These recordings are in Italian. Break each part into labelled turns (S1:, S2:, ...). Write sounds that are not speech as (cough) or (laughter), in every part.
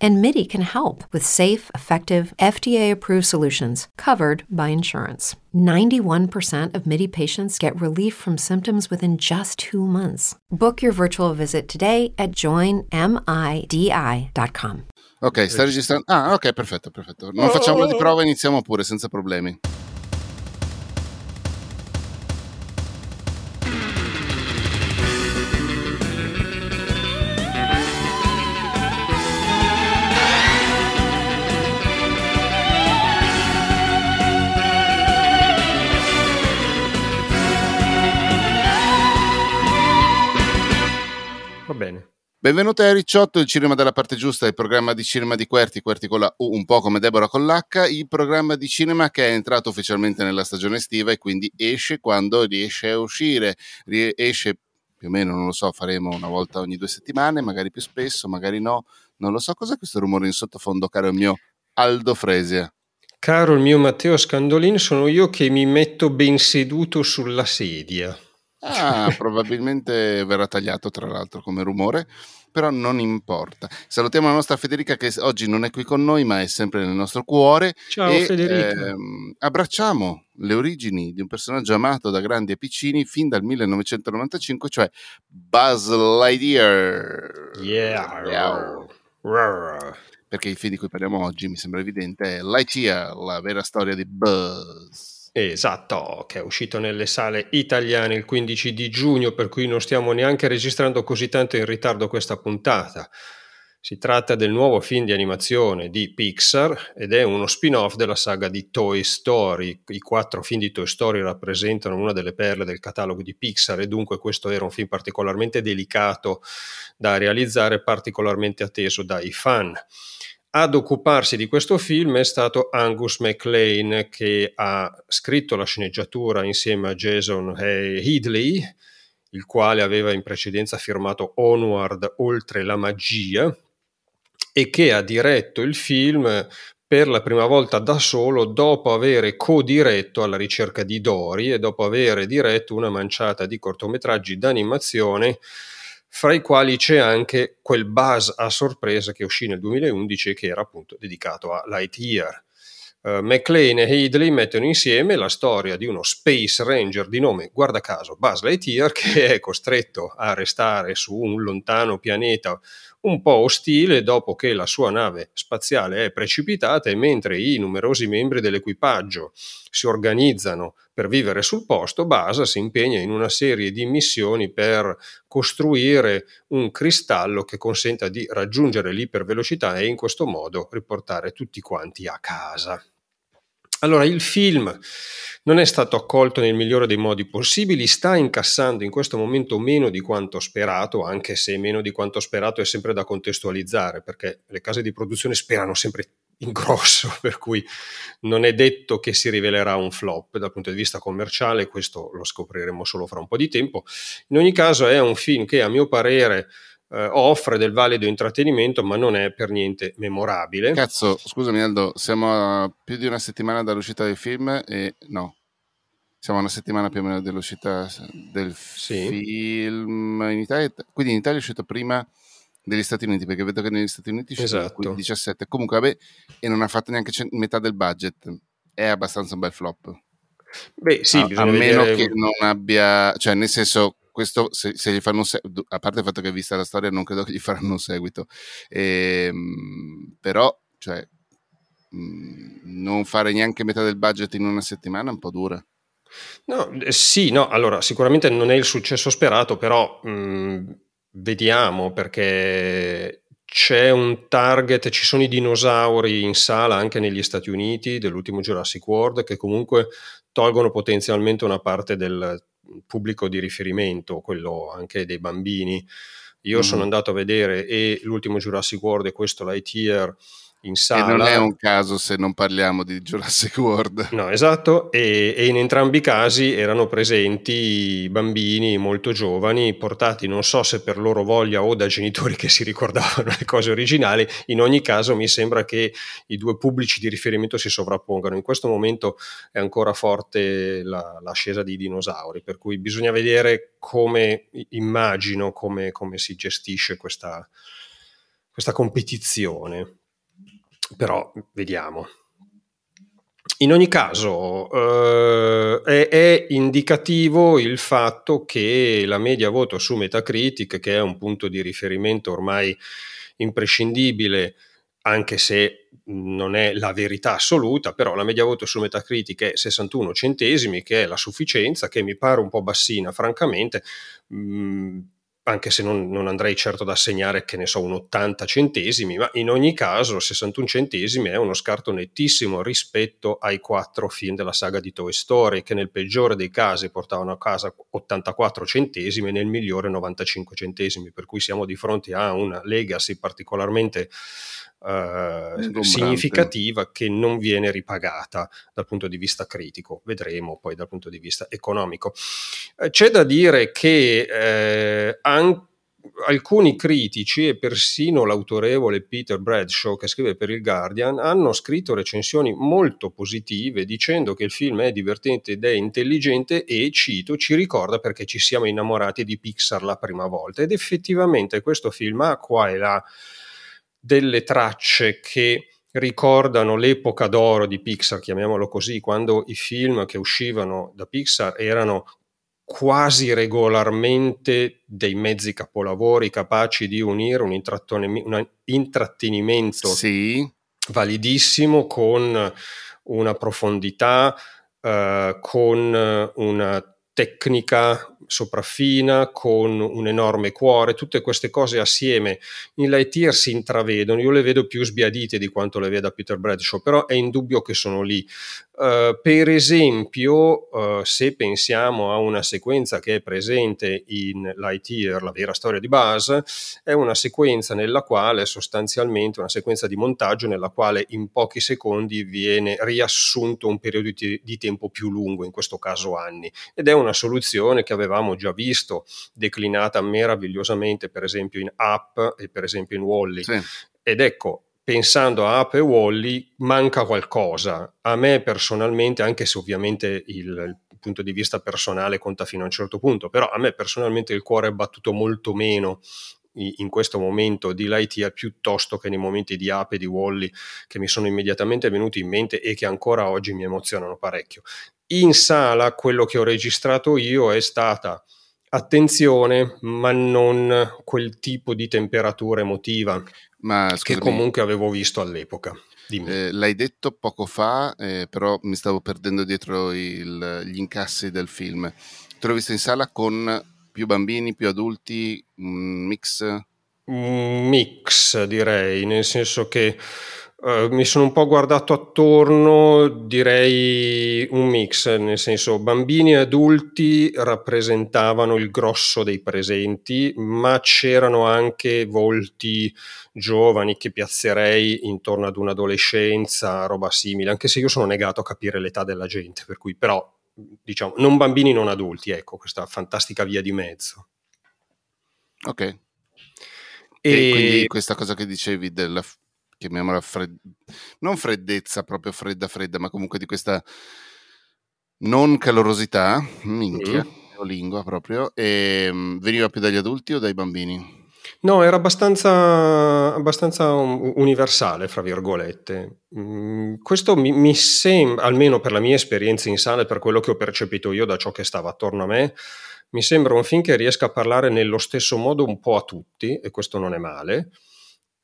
S1: And MIDI can help with safe, effective, FDA approved solutions covered by insurance. 91% of MIDI patients get relief from symptoms within just two months. Book your virtual visit today at joinmidi.com.
S2: Ok, sta registrando. Ah, ok, perfetto, perfetto. Non facciamo di prova, iniziamo pure senza problemi.
S3: Bene.
S2: Benvenuti a Ricciotto, il cinema della parte giusta, il programma di cinema di Querti, Querti con la U, un po' come Deborah con l'H, il programma di cinema che è entrato ufficialmente nella stagione estiva e quindi esce quando riesce a uscire, esce più o meno, non lo so, faremo una volta ogni due settimane, magari più spesso, magari no, non lo so. Cos'è questo rumore in sottofondo, caro mio Aldo Fresia?
S3: Caro il mio Matteo Scandolin, sono io che mi metto ben seduto sulla sedia.
S2: Ah, probabilmente verrà tagliato tra l'altro come rumore, però non importa. Salutiamo la nostra Federica che oggi non è qui con noi, ma è sempre nel nostro cuore.
S3: Ciao
S2: e,
S3: Federica.
S2: ehm, abbracciamo le origini di un personaggio amato da grandi e piccini fin dal 1995, cioè Buzz Lightyear.
S3: Yeah.
S2: Yeah.
S3: Rar.
S2: Perché il film di cui parliamo oggi, mi sembra evidente, è Lightyear, la vera storia di Buzz.
S3: Esatto, che è uscito nelle sale italiane il 15 di giugno, per cui non stiamo neanche registrando così tanto in ritardo questa puntata. Si tratta del nuovo film di animazione di Pixar ed è uno spin-off della saga di Toy Story. I quattro film di Toy Story rappresentano una delle perle del catalogo di Pixar e dunque questo era un film particolarmente delicato da realizzare, particolarmente atteso dai fan. Ad occuparsi di questo film è stato Angus MacLean che ha scritto la sceneggiatura insieme a Jason Headley, il quale aveva in precedenza firmato Onward Oltre la magia e che ha diretto il film per la prima volta da solo dopo avere co-diretto alla ricerca di Dory e dopo aver diretto una manciata di cortometraggi d'animazione fra i quali c'è anche quel Buzz a sorpresa che uscì nel 2011 e che era appunto dedicato a Lightyear. Uh, McLean e Headley mettono insieme la storia di uno Space Ranger di nome, guarda caso, Buzz Lightyear, (laughs) che è costretto a restare su un lontano pianeta un po' ostile dopo che la sua nave spaziale è precipitata e mentre i numerosi membri dell'equipaggio si organizzano per vivere sul posto, Buzz si impegna in una serie di missioni per costruire un cristallo che consenta di raggiungere l'ipervelocità e in questo modo riportare tutti quanti a casa. Allora, il film non è stato accolto nel migliore dei modi possibili, sta incassando in questo momento meno di quanto sperato, anche se meno di quanto sperato è sempre da contestualizzare, perché le case di produzione sperano sempre in grosso, (laughs) per cui non è detto che si rivelerà un flop dal punto di vista commerciale, questo lo scopriremo solo fra un po' di tempo. In ogni caso è un film che a mio parere eh, offre del valido intrattenimento, ma non è per niente memorabile.
S2: Cazzo, scusami Aldo, siamo a più di una settimana dall'uscita del film e no. Siamo a una settimana più o meno dall'uscita del
S3: Sì.
S2: film in Italia, quindi in Italia è uscito prima degli Stati Uniti, perché vedo che negli Stati Uniti è uscito
S3: Esatto.
S2: il 17. Comunque, vabbè, e non ha fatto neanche cent- metà del budget. È abbastanza un bel flop.
S3: Beh, sì,
S2: a, a meno
S3: vedere...
S2: che non abbia, cioè nel senso, questo se, se gli fanno seguito, a parte il fatto che vista la storia non credo che gli faranno un seguito, Ehm, però, cioè, mh, non fare neanche metà del budget in una settimana è un po' dura.
S3: No, eh, sì, no, allora sicuramente non è il successo sperato, però mh, vediamo perché c'è un target, ci sono i dinosauri in sala anche negli Stati Uniti dell'ultimo Jurassic World che comunque tolgono potenzialmente una parte del pubblico di riferimento, quello anche dei bambini. Io
S2: Mhm.
S3: sono andato a vedere e l'ultimo Jurassic World e questo Lightyear in sala.
S2: E non è un caso se non parliamo di Jurassic World.
S3: No, esatto, e, e, in entrambi i casi erano presenti bambini molto giovani, portati non so se per loro voglia o da genitori che si ricordavano le cose originali, in ogni caso mi sembra che i due pubblici di riferimento si sovrappongano. In questo momento è ancora forte la, l'ascesa di dinosauri, per cui bisogna vedere come, immagino, come, come si gestisce questa, questa competizione però vediamo. In ogni caso eh, è, è, indicativo il fatto che la media voto su Metacritic, che è un punto di riferimento ormai imprescindibile, anche se non è la verità assoluta, però la media voto su Metacritic è 61 centesimi, che è la sufficienza, che mi pare un po' bassina, francamente. Mh, mm, anche se non, non, andrei certo ad assegnare, che ne so, un 80 centesimi, ma in ogni caso 61 centesimi è uno scarto nettissimo rispetto ai quattro film della saga di Toy Story, che nel peggiore dei casi portavano a casa 84 centesimi e nel migliore 95 centesimi, per cui siamo di fronte a una legacy particolarmente eh, significativa che non viene ripagata dal punto di vista critico, vedremo poi dal punto di vista economico. Eh, c'è da dire che eh, anche alcuni critici e persino l'autorevole Peter Bradshaw che scrive per il Guardian hanno scritto recensioni molto positive dicendo che il film è divertente ed è intelligente e, cito, ci ricorda perché ci siamo innamorati di Pixar la prima volta ed effettivamente questo film ha qua e là delle tracce che ricordano l'epoca d'oro di Pixar, chiamiamolo così, quando i film che uscivano da Pixar erano quasi regolarmente dei mezzi capolavori capaci di unire un, un intrattenimento
S2: sì.
S3: validissimo con una profondità, eh, con una tecnica sopraffina, con un enorme cuore, tutte queste cose assieme in Lightyear si intravedono, io le vedo più sbiadite di quanto le veda Peter Bradshaw, però è indubbio che sono lì. Uh, per esempio, uh, se pensiamo a una sequenza che è presente in Lightyear, la vera storia di Buzz, è una sequenza nella quale sostanzialmente una sequenza di montaggio nella quale in pochi secondi viene riassunto un periodo di, di tempo più lungo, in questo caso anni, ed è una soluzione che avevamo già visto declinata meravigliosamente per esempio in Up e per esempio in Wally. Sì. Ed ecco, pensando a Ape e Wally manca qualcosa. A me personalmente, anche se ovviamente il, il, punto di vista personale conta fino a un certo punto, però a me personalmente il cuore è battuto molto meno in questo momento di Lightyear piuttosto che nei momenti di Ape e di Wally che mi sono immediatamente venuti in mente e che ancora oggi mi emozionano parecchio. In sala quello che ho registrato io è stata attenzione, ma non quel tipo di temperatura emotiva ma, scusami, che comunque avevo visto all'epoca.
S2: Eh, l'hai detto poco fa, eh, però mi stavo perdendo dietro il, gli incassi del film. Te l'ho visto in sala con più bambini, più adulti, un mix?
S3: Un mix direi, nel senso che Uh, mi sono un po' guardato attorno, direi un mix, nel senso bambini e adulti rappresentavano il grosso dei presenti, ma c'erano anche volti giovani che piazzerei intorno ad un'adolescenza, roba simile, anche se io sono negato a capire l'età della gente, per cui però diciamo non bambini, non adulti, ecco, questa fantastica via di mezzo.
S2: Ok. E, e quindi questa cosa che dicevi della chiamiamola fred... non freddezza proprio fredda fredda, ma comunque di questa non calorosità, minchia, mm. lingua proprio, e um, veniva più dagli adulti o dai bambini?
S3: No, era abbastanza, abbastanza universale, fra virgolette. Mm, questo mi, mi sembra, almeno per la mia esperienza in sala e per quello che ho percepito io da ciò che stava attorno a me, mi sembra un film che riesca a parlare nello stesso modo un po' a tutti, e questo non è male,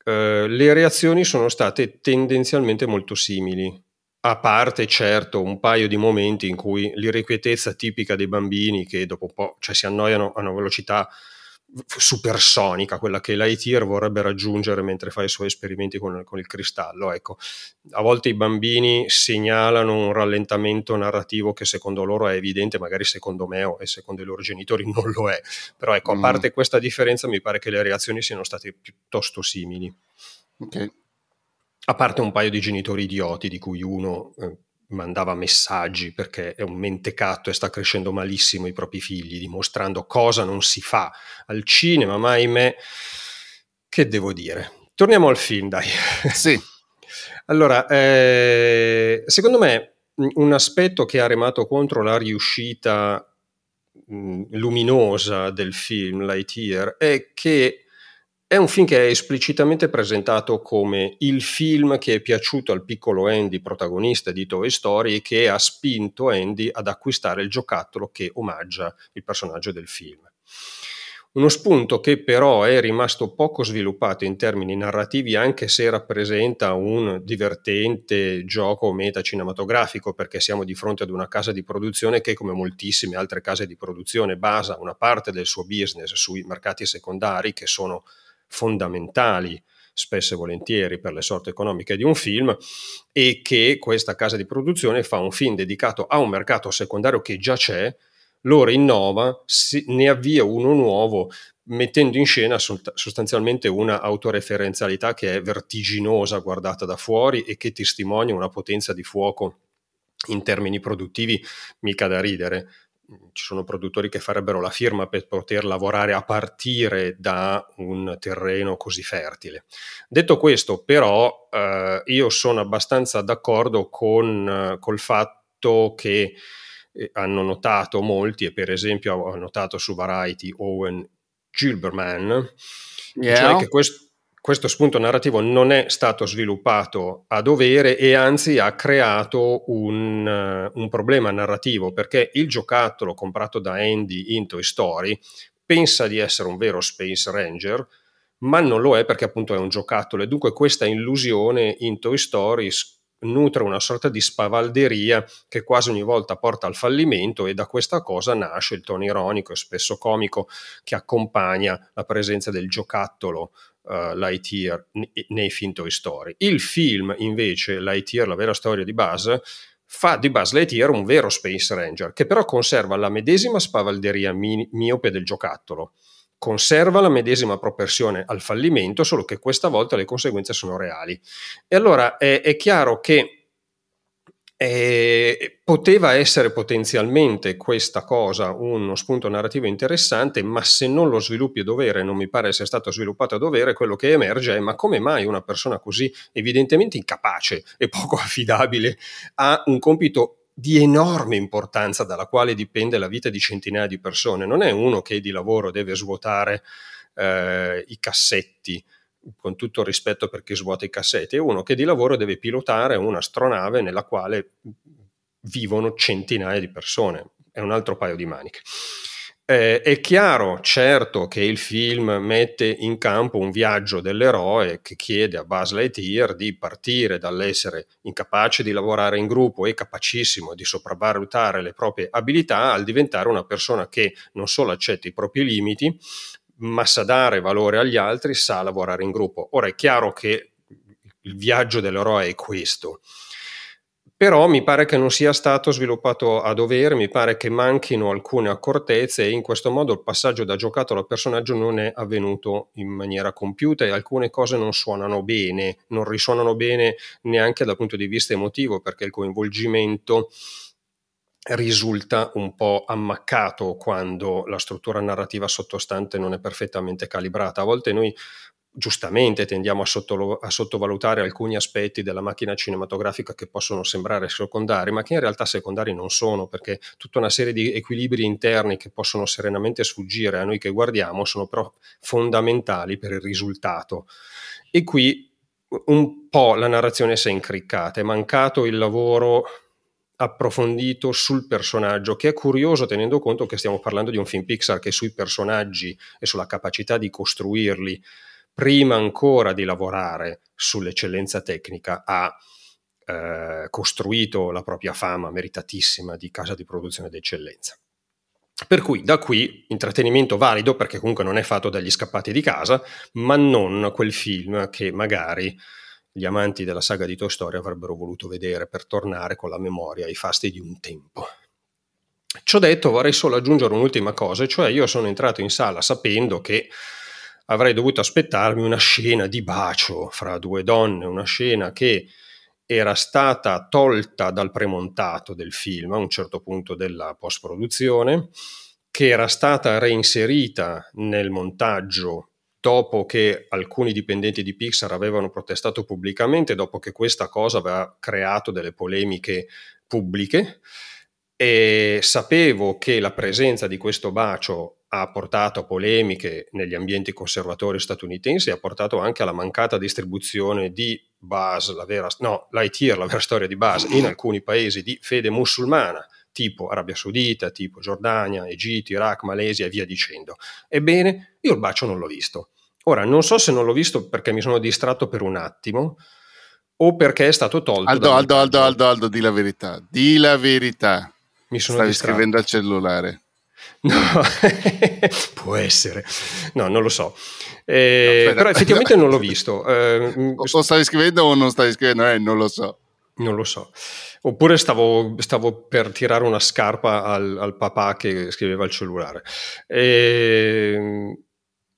S3: eh, le reazioni sono state tendenzialmente molto simili. A parte certo un paio di momenti in cui l'irrequietezza tipica dei bambini che dopo un po' cioè, si annoiano a una velocità supersonica, quella che l'ITIR vorrebbe raggiungere mentre fa i suoi esperimenti con, con, il cristallo. Ecco, a volte i bambini segnalano un rallentamento narrativo che secondo loro è evidente, magari secondo me o secondo i loro genitori (laughs) non lo è. Però ecco, a mm. parte questa differenza mi pare che le reazioni siano state piuttosto simili.
S2: Ok.
S3: a parte un paio di genitori idioti di cui uno eh, mandava messaggi perché è un mentecatto e sta crescendo malissimo i propri figli, dimostrando cosa non si fa al cinema, ma ahimè, che devo dire? Torniamo al film, dai.
S2: Sì. (laughs)
S3: allora, eh, secondo me un aspetto che ha remato contro la riuscita mh, luminosa del film Lightyear è che è un film che è esplicitamente presentato come il film che è piaciuto al piccolo Andy, protagonista di Toy Story, e che ha spinto Andy ad acquistare il giocattolo che omaggia il personaggio del film. Uno spunto che però è rimasto poco sviluppato in termini narrativi, anche se rappresenta un divertente gioco metacinematografico, perché siamo di fronte ad una casa di produzione che, come moltissime altre case di produzione, basa una parte del suo business sui mercati secondari, che sono fondamentali spesso e volentieri per le sorti economiche di un film e che questa casa di produzione fa un film dedicato a un mercato secondario che già c'è, lo rinnova, ne avvia uno nuovo mettendo in scena sostanzialmente una autoreferenzialità che è vertiginosa guardata da fuori e che testimonia una potenza di fuoco in termini produttivi mica da ridere ci sono produttori che farebbero la firma per poter lavorare a partire da un terreno così fertile. Detto questo, però, eh, io sono abbastanza d'accordo con eh, col fatto che eh, hanno notato molti, e per esempio ho notato su Variety Owen Gilberman, yeah. cioè che questo questo spunto narrativo non è stato sviluppato a dovere e anzi ha creato un, uh, un, problema narrativo perché il giocattolo comprato da Andy in Toy Story pensa di essere un vero Space Ranger, ma non lo è perché appunto è un giocattolo. E dunque questa illusione in Toy Story nutre una sorta di spavalderia che quasi ogni volta porta al fallimento e da questa cosa nasce il tono ironico e spesso comico che accompagna la presenza del giocattolo uh, Lightyear nei film Toy Story. Il film invece, Lightyear, la vera storia di Buzz, fa di Buzz Lightyear un vero Space Ranger, che però conserva la medesima spavalderia mi- miope del giocattolo, conserva la medesima propensione al fallimento, solo che questa volta le conseguenze sono reali. E allora è, è chiaro che eh, poteva essere potenzialmente questa cosa uno spunto narrativo interessante, ma se non lo sviluppi a dovere, non mi pare sia stato sviluppato a dovere, quello che emerge è ma come mai una persona così evidentemente incapace e poco (laughs) affidabile ha un compito di enorme importanza dalla quale dipende la vita di centinaia di persone. Non è uno che di lavoro deve svuotare eh, i cassetti con tutto il rispetto per chi svuota i cassetti, è uno che di lavoro deve pilotare un'astronave nella quale vivono centinaia di persone, è un altro paio di maniche. Eh, è chiaro, certo, che il film mette in campo un viaggio dell'eroe che chiede a Buzz Lightyear di partire dall'essere incapace di lavorare in gruppo e capacissimo di sopravvalutare le proprie abilità al diventare una persona che non solo accetta i propri limiti, ma sa dare valore agli altri, sa lavorare in gruppo. Ora è chiaro che il viaggio dell'eroe è questo, però mi pare che non sia stato sviluppato a dovere, mi pare che manchino alcune accortezze e in questo modo il passaggio da giocattolo al personaggio non è avvenuto in maniera compiuta e alcune cose non suonano bene, non risuonano bene neanche dal punto di vista emotivo perché il coinvolgimento risulta un po' ammaccato quando la struttura narrativa sottostante non è perfettamente calibrata. A volte noi giustamente tendiamo a, sotto, a, sottovalutare alcuni aspetti della macchina cinematografica che possono sembrare secondari, ma che in realtà secondari non sono, perché tutta una serie di equilibri interni che possono serenamente sfuggire a noi che guardiamo sono però fondamentali per il risultato. E qui un po' la narrazione si è incriccata, è mancato il lavoro approfondito sul personaggio, che è curioso tenendo conto che stiamo parlando di un film Pixar che sui personaggi e sulla capacità di costruirli, prima ancora di lavorare sull'eccellenza tecnica, ha eh, costruito la propria fama meritatissima di casa di produzione d'eccellenza. Per cui da qui intrattenimento valido perché comunque non è fatto dagli scappati di casa, ma non quel film che magari gli amanti della saga di Toy Story avrebbero voluto vedere per tornare con la memoria ai fasti di un tempo. Ciò detto, vorrei solo aggiungere un'ultima cosa, cioè io sono entrato in sala sapendo che avrei dovuto aspettarmi una scena di bacio fra due donne, una scena che era stata tolta dal premontato del film a un certo punto della post-produzione, che era stata reinserita nel montaggio dopo che alcuni dipendenti di Pixar avevano protestato pubblicamente, dopo che questa cosa aveva creato delle polemiche pubbliche e sapevo che la presenza di questo bacio ha portato a polemiche negli ambienti conservatori statunitensi ha portato anche alla mancata distribuzione di Buzz, la vera, no, Lightyear, la vera storia di Buzz, in alcuni paesi di fede musulmana, tipo Arabia Saudita, tipo Giordania, Egitto, Iraq, Malesia e via dicendo. Ebbene, io il bacio non l'ho visto. Ora, non so se non l'ho visto perché mi sono distratto per un attimo o perché è stato tolto.
S2: Aldo, Aldo, Aldo, Aldo, Aldo, di la verità. Di la verità.
S3: Mi sono
S2: Stavi
S3: distratto.
S2: scrivendo al cellulare.
S3: No, (laughs) può essere. No, non lo so. Eh, no, però effettivamente non l'ho visto.
S2: Eh, o stavi scrivendo o non stavi scrivendo? Eh, non lo so.
S3: Non lo so. Oppure stavo, stavo per tirare una scarpa al, al, papà che scriveva il cellulare. E,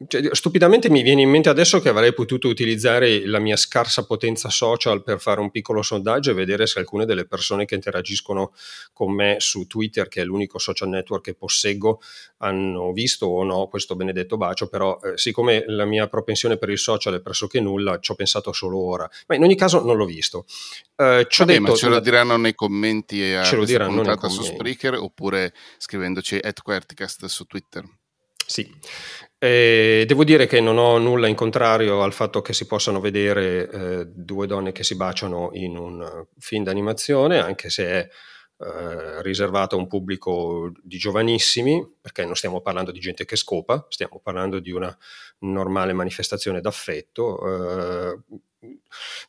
S3: cioè, stupidamente mi viene in mente adesso che avrei potuto utilizzare la mia scarsa potenza social per fare un piccolo sondaggio e vedere se alcune delle persone che interagiscono con me su Twitter, che è l'unico social network che posseggo, hanno visto o no questo benedetto bacio, però eh, siccome la mia propensione per il social è pressoché nulla, ci ho pensato solo ora. Ma in ogni caso non l'ho visto.
S2: Eh, Vabbè, detto, ma ce lo diranno nei commenti a
S3: ce lo diranno
S2: commenti. su Spreaker oppure scrivendoci at Querticast su Twitter.
S3: Sì, eh, devo dire che non ho nulla in contrario al fatto che si possano vedere eh, due donne che si baciano in un film d'animazione, anche se è eh, riservato a un pubblico di giovanissimi, perché non stiamo parlando di gente che scopa, stiamo parlando di una normale manifestazione d'affetto. Eh,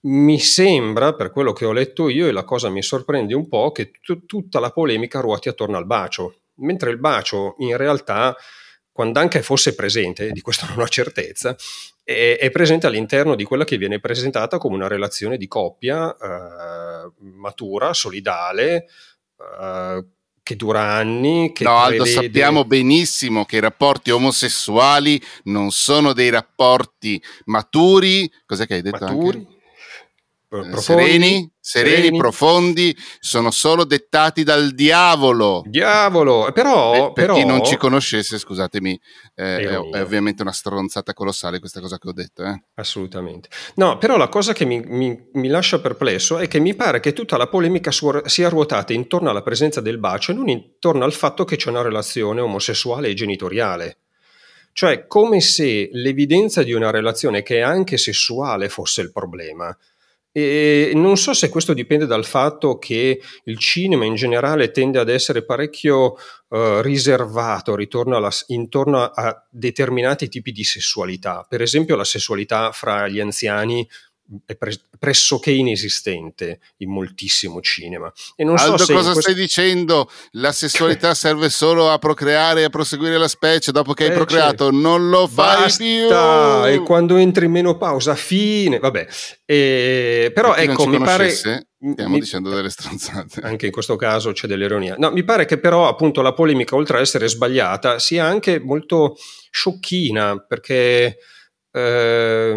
S3: mi sembra, per quello che ho letto io, e la cosa mi sorprende un po', che t- tutta la polemica ruoti attorno al bacio, mentre il bacio in realtà quando anche fosse presente, di questo non ho certezza, è, è, presente all'interno di quella che viene presentata come una relazione di coppia eh, matura, solidale, eh, che dura anni. Che
S2: no, Aldo, prevede... sappiamo benissimo che i rapporti omosessuali non sono dei rapporti maturi. Cos'è che hai detto?
S3: Maturi,
S2: anche? Profondi, sereni, sereni, sereni, profondi, sono solo dettati dal diavolo.
S3: Diavolo, però...
S2: Eh, per
S3: però...
S2: chi non ci conoscesse, scusatemi, eh, è, è, ovviamente una stronzata colossale questa cosa che ho detto. Eh.
S3: Assolutamente. No, però la cosa che mi, mi, mi, lascia perplesso è che mi pare che tutta la polemica sia ruotata intorno alla presenza del bacio e non intorno al fatto che c'è una relazione omosessuale e genitoriale. Cioè, come se l'evidenza di una relazione che è anche sessuale fosse il problema. E non so se questo dipende dal fatto che il cinema in generale tende ad essere parecchio uh, riservato alla, intorno a determinati tipi di sessualità. Per esempio la sessualità fra gli anziani è pre- pressoché inesistente in moltissimo cinema.
S2: E non Aldo, so cosa questo... stai dicendo? La sessualità (laughs) serve solo a procreare e a proseguire la specie. Dopo che eh, hai procreato, certo. non lo fai
S3: Basta.
S2: più.
S3: E quando entri in menopausa, fine. Vabbè, e... però ecco, mi pare.
S2: Stiamo mi... dicendo delle stronzate.
S3: Anche in questo caso c'è dell'ironia. No, mi pare che però appunto la polemica, oltre ad essere sbagliata, sia anche molto sciocchina perché eh,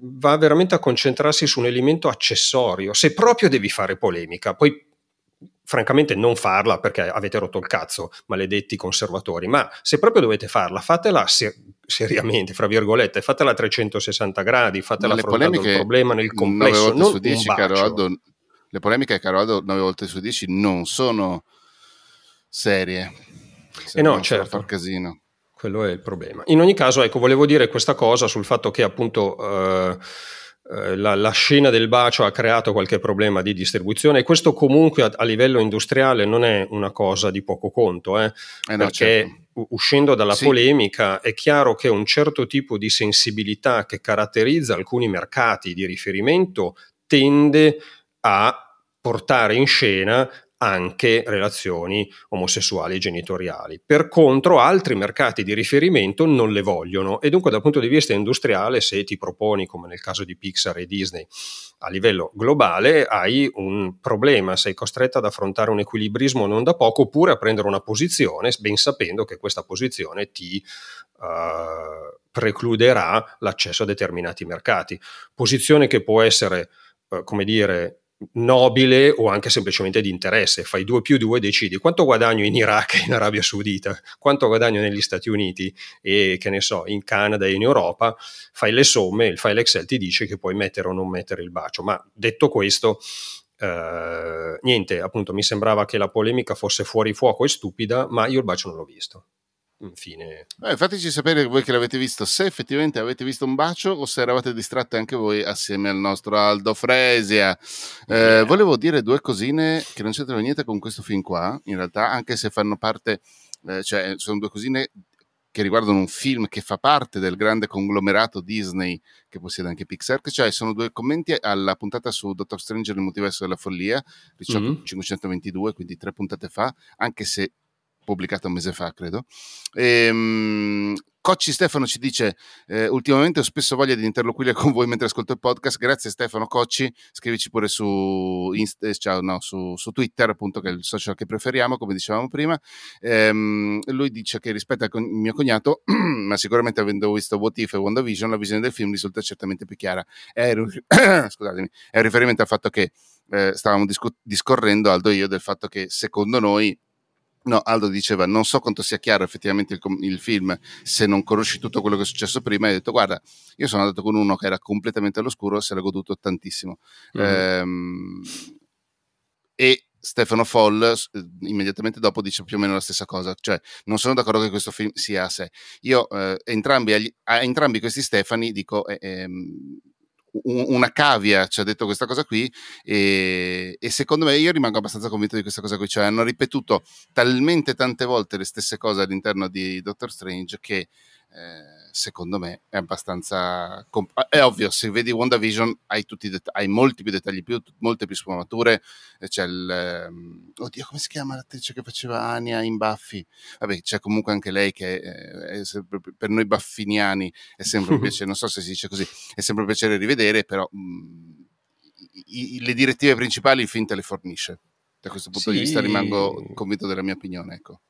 S3: va veramente a concentrarsi su un elemento accessorio. Se proprio devi fare polemica, poi francamente non farla perché avete rotto il cazzo, maledetti conservatori, ma se proprio dovete farla, fatela ser- seriamente, fra virgolette, fatela a 360 gradi, fatela
S2: le
S3: affrontando il problema nel complesso, non
S2: su 10, caro Aldo, le polemiche, caro Aldo, 9 volte su 10 non sono serie.
S3: Se eh no, certo.
S2: Far casino.
S3: Quello è il problema. In ogni caso, ecco, volevo dire questa cosa sul fatto che appunto eh, eh, la, la, scena del bacio ha creato qualche problema di distribuzione e questo comunque a, a livello industriale non è una cosa di poco conto, eh, eh no, perché certo. uscendo dalla sì. polemica è chiaro che un certo tipo di sensibilità che caratterizza alcuni mercati di riferimento tende a portare in scena anche relazioni omosessuali e genitoriali. Per contro, altri mercati di riferimento non le vogliono e dunque dal punto di vista industriale, se ti proponi, come nel caso di Pixar e Disney, a livello globale, hai un problema, sei costretto ad affrontare un equilibrismo non da poco oppure a prendere una posizione, ben sapendo che questa posizione ti uh, precluderà l'accesso a determinati mercati. Posizione che può essere, uh, come dire, nobile o anche semplicemente di interesse. Fai due più due, decidi quanto guadagno in Iraq e in Arabia Saudita, quanto guadagno negli Stati Uniti e che ne so, in Canada e in Europa, fai le somme, il file Excel ti dice che puoi mettere o non mettere il bacio. Ma detto questo, eh, niente, appunto mi sembrava che la polemica fosse fuori fuoco e stupida, ma io il bacio non l'ho visto infine.
S2: Eh, fateci sapere voi che l'avete visto, se effettivamente avete visto un bacio o se eravate distratti anche voi assieme al nostro Aldo Fresia. Eh, yeah. Volevo dire due cosine che non c'entrano niente con questo film qua, in realtà, anche se fanno parte, eh, cioè sono due cosine che riguardano un film che fa parte del grande conglomerato Disney che possiede anche Pixar, cioè sono due commenti alla puntata su Doctor Strange nel multiverso della follia, 18, mm-hmm. 522, quindi tre puntate fa, anche se pubblicata un mese fa, credo. Ehm, Cocci Stefano ci dice: eh, Ultimamente ho spesso voglia di interloquire con voi mentre ascolto il podcast. Grazie Stefano Cocci. Scrivici pure su, Inst- eh, ciao, no, su, su, Twitter, appunto, che è il social che preferiamo, come dicevamo prima. Ehm, lui dice che rispetto al mio cognato, (clears throat) ma sicuramente avendo visto What If e WandaVision, la visione del film risulta certamente più chiara. È, (clears throat) scusatemi, è un riferimento al fatto che eh, stavamo discu- discorrendo, Aldo e io, del fatto che secondo noi No, Aldo diceva, non so quanto sia chiaro effettivamente il, il, film se non conosci tutto quello che è successo prima. E hai detto, guarda, io sono andato con uno che era completamente all'oscuro, se l'ha goduto tantissimo. Mm-hmm. Ehm, e Stefano Foll eh, immediatamente dopo dice più o meno la stessa cosa, cioè non sono d'accordo che questo film sia a sé. Io eh, entrambi, a entrambi questi Stefani dico... Eh, ehm, una cavia ci ha detto questa cosa qui e, e, secondo me io rimango abbastanza convinto di questa cosa qui, cioè hanno ripetuto talmente tante volte le stesse cose all'interno di Doctor Strange che eh, secondo me è abbastanza comp- ah, è ovvio se vedi WandaVision hai, tutti det- hai molti più dettagli più molte più sfumature c'è il um, oddio come si chiama l'attrice che faceva Ania in Buffy? Vabbè c'è comunque anche lei che è, è sempre, per noi baffiniani è sempre un (laughs) piacere non so se si dice così è sempre un piacere rivedere però mh, mm, i, le direttive principali il film te le fornisce. Da questo punto sì. di vista rimango convinto della mia opinione ecco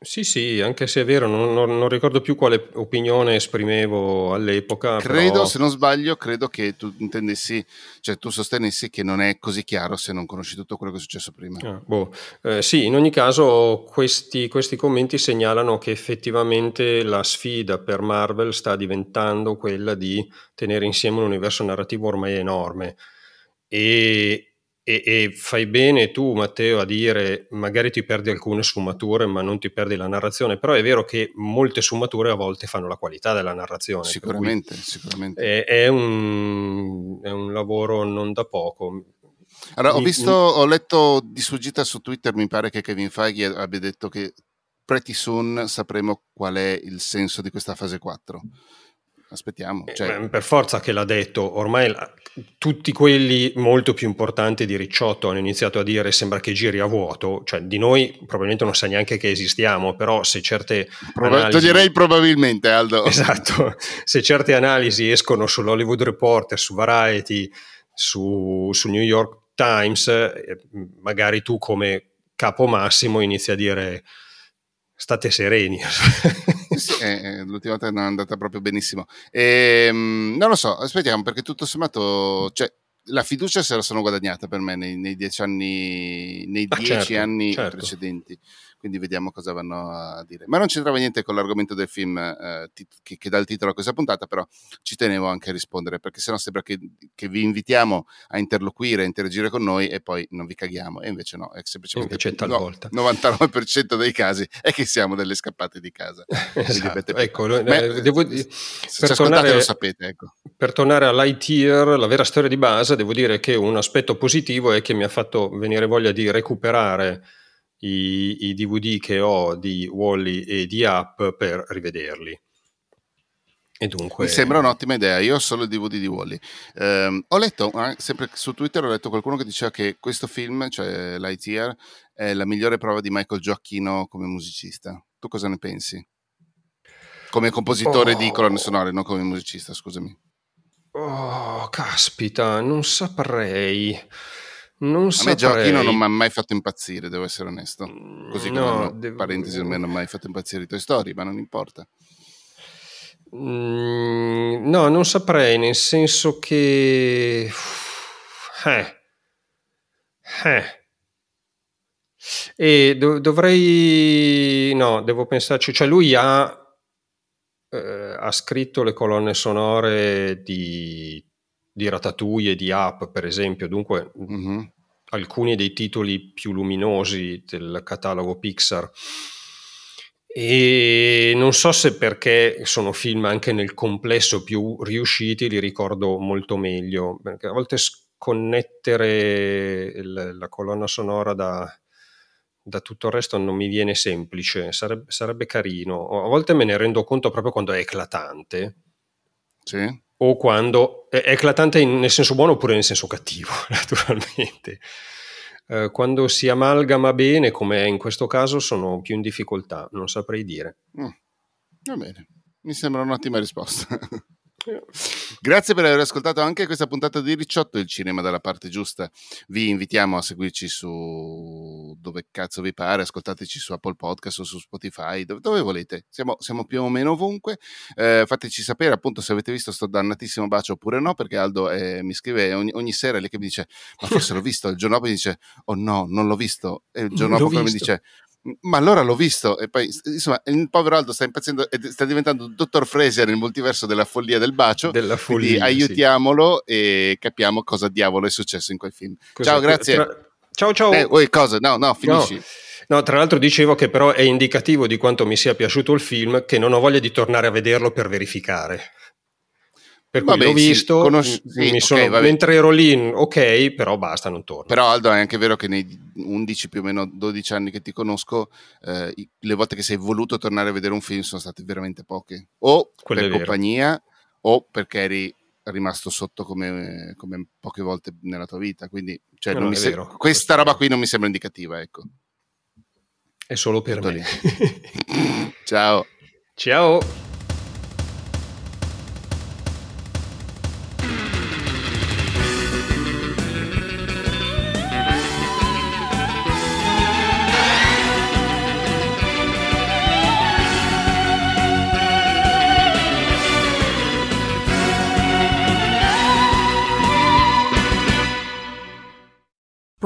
S3: sì, sì, anche se è vero, non, non, non ricordo più quale opinione esprimevo all'epoca.
S2: Credo,
S3: però...
S2: se non sbaglio, credo che tu intendessi, cioè tu sostenessi che non è così chiaro se non conosci tutto quello che è successo prima.
S3: Ah, boh. eh, sì, in ogni caso questi, questi commenti segnalano che effettivamente la sfida per Marvel sta diventando quella di tenere insieme un universo narrativo ormai enorme. E, e, e, fai bene tu, Matteo, a dire magari ti perdi alcune sfumature, ma non ti perdi la narrazione. Però è vero che molte sfumature a volte fanno la qualità della narrazione.
S2: Sicuramente, sicuramente.
S3: È, è, un, è, un, lavoro non da poco.
S2: Allora, ho, visto, ho letto di sfuggita su Twitter, mi pare che Kevin Feige abbia detto che pretty soon sapremo qual è il senso di questa fase 4 aspettiamo.
S3: Eh, cioè... Per forza che l'ha detto, ormai tutti quelli molto più importanti di Ricciotto hanno iniziato a dire sembra che giri a vuoto, cioè di noi probabilmente non sa neanche che esistiamo, però se certe...
S2: Proba- analisi... Toglierei probabilmente Aldo. (laughs)
S3: Esatto, se certe analisi escono sull'Hollywood Reporter, su Variety, su, su New York Times, eh, magari tu come capo massimo inizi a dire state sereni. (laughs)
S2: eh, eh, l'ultima volta non è andata proprio benissimo. E, ehm, non lo so, aspettiamo perché tutto sommato, cioè, la fiducia se la sono guadagnata per me nei, nei dieci anni, nei ah, dieci certo, anni certo. precedenti quindi vediamo cosa vanno a dire. Ma non c'entrava niente con l'argomento del film eh, che, che, dà il titolo a questa puntata, però ci tenevo anche a rispondere, perché sennò sembra che, che vi invitiamo a interloquire, a interagire con noi e poi non vi caghiamo, e invece no, è semplicemente
S3: invece.
S2: No, 99% dei casi è che siamo delle scappate di casa. (laughs)
S3: esatto. Ecco, eh, devo,
S2: se per tornare, lo sapete, ecco.
S3: Per tornare a Lightyear, la vera storia di base, devo dire che un aspetto positivo è che mi ha fatto venire voglia di recuperare i, i DVD che ho di Wally e di Up per rivederli. E dunque...
S2: Mi sembra un'ottima idea, io ho solo il DVD di Wally. Um, ho letto, eh, sempre su Twitter, ho letto qualcuno che diceva che questo film, cioè Lightyear, è la migliore prova di Michael Gioacchino come musicista. Tu cosa ne pensi? Come compositore oh. di colonne sonore, non come musicista, scusami.
S3: Oh, caspita, non saprei. Non
S2: a
S3: saprei.
S2: me Gioacchino non mi ha mai fatto impazzire, devo essere onesto. Così come,
S3: no,
S2: no,
S3: devo...
S2: parentesi, non mi hanno mai fatto impazzire i tuoi storie, ma non importa.
S3: Mm, no, non saprei, nel senso che... Eh. Eh. E do- dovrei... No, devo pensarci. Cioè lui ha, eh, ha scritto le colonne sonore di, di Ratatouille e di Up, per esempio, dunque mm-hmm. alcuni dei titoli più luminosi del catalogo Pixar. E non so se perché sono film anche nel complesso più riusciti, li ricordo molto meglio, perché a volte sconnettere il, la colonna sonora da, da, tutto il resto non mi viene semplice, sarebbe, sarebbe, carino. A volte me ne rendo conto proprio quando è eclatante.
S2: Sì.
S3: O quando è eclatante nel senso buono oppure nel senso cattivo, (laughs) naturalmente. Eh, quando si amalgama bene, come è in questo caso, sono più in difficoltà, non saprei dire.
S2: Mm. Va bene, mi sembra un'ottima risposta. Grazie per aver ascoltato anche questa puntata di Ricciotto, il cinema dalla parte giusta. Vi invitiamo a seguirci su dove cazzo vi pare, ascoltateci su Apple Podcast o su Spotify, dove, dove volete. Siamo, siamo, più o meno ovunque. Eh, fateci sapere appunto se avete visto sto dannatissimo bacio oppure no, perché Aldo eh, mi scrive ogni, ogni, sera lì che mi dice ma forse l'ho visto, il giorno dopo mi dice oh no, non l'ho visto, e il giorno dopo mi dice ma allora l'ho visto e poi insomma il povero Aldo sta impazzendo e sta diventando il dottor Fresia nel multiverso della follia del bacio
S3: della follia,
S2: aiutiamolo sì. e capiamo cosa diavolo è successo in quel film Cos'è? ciao grazie tra...
S3: ciao ciao
S2: eh, oh, cosa? no no finisci
S3: no. No, tra l'altro dicevo che però è indicativo di quanto mi sia piaciuto il film che non ho voglia di tornare a vederlo per verificare. Per cui vabbè, l'ho visto, sì, conosci- sì, sono, okay, mentre ero lì, ok, però basta, non torno.
S2: Però Aldo è anche vero che nei 11 più o meno 12 anni che ti conosco, eh, le volte che sei voluto tornare a vedere un film sono state veramente poche. O Quello per compagnia o perché eri rimasto sotto come, come, poche volte nella tua vita. Quindi cioè, no, se- vero, questa roba qui non mi sembra indicativa, ecco.
S3: È solo per Tutto me. (laughs)
S2: Ciao.
S3: Ciao.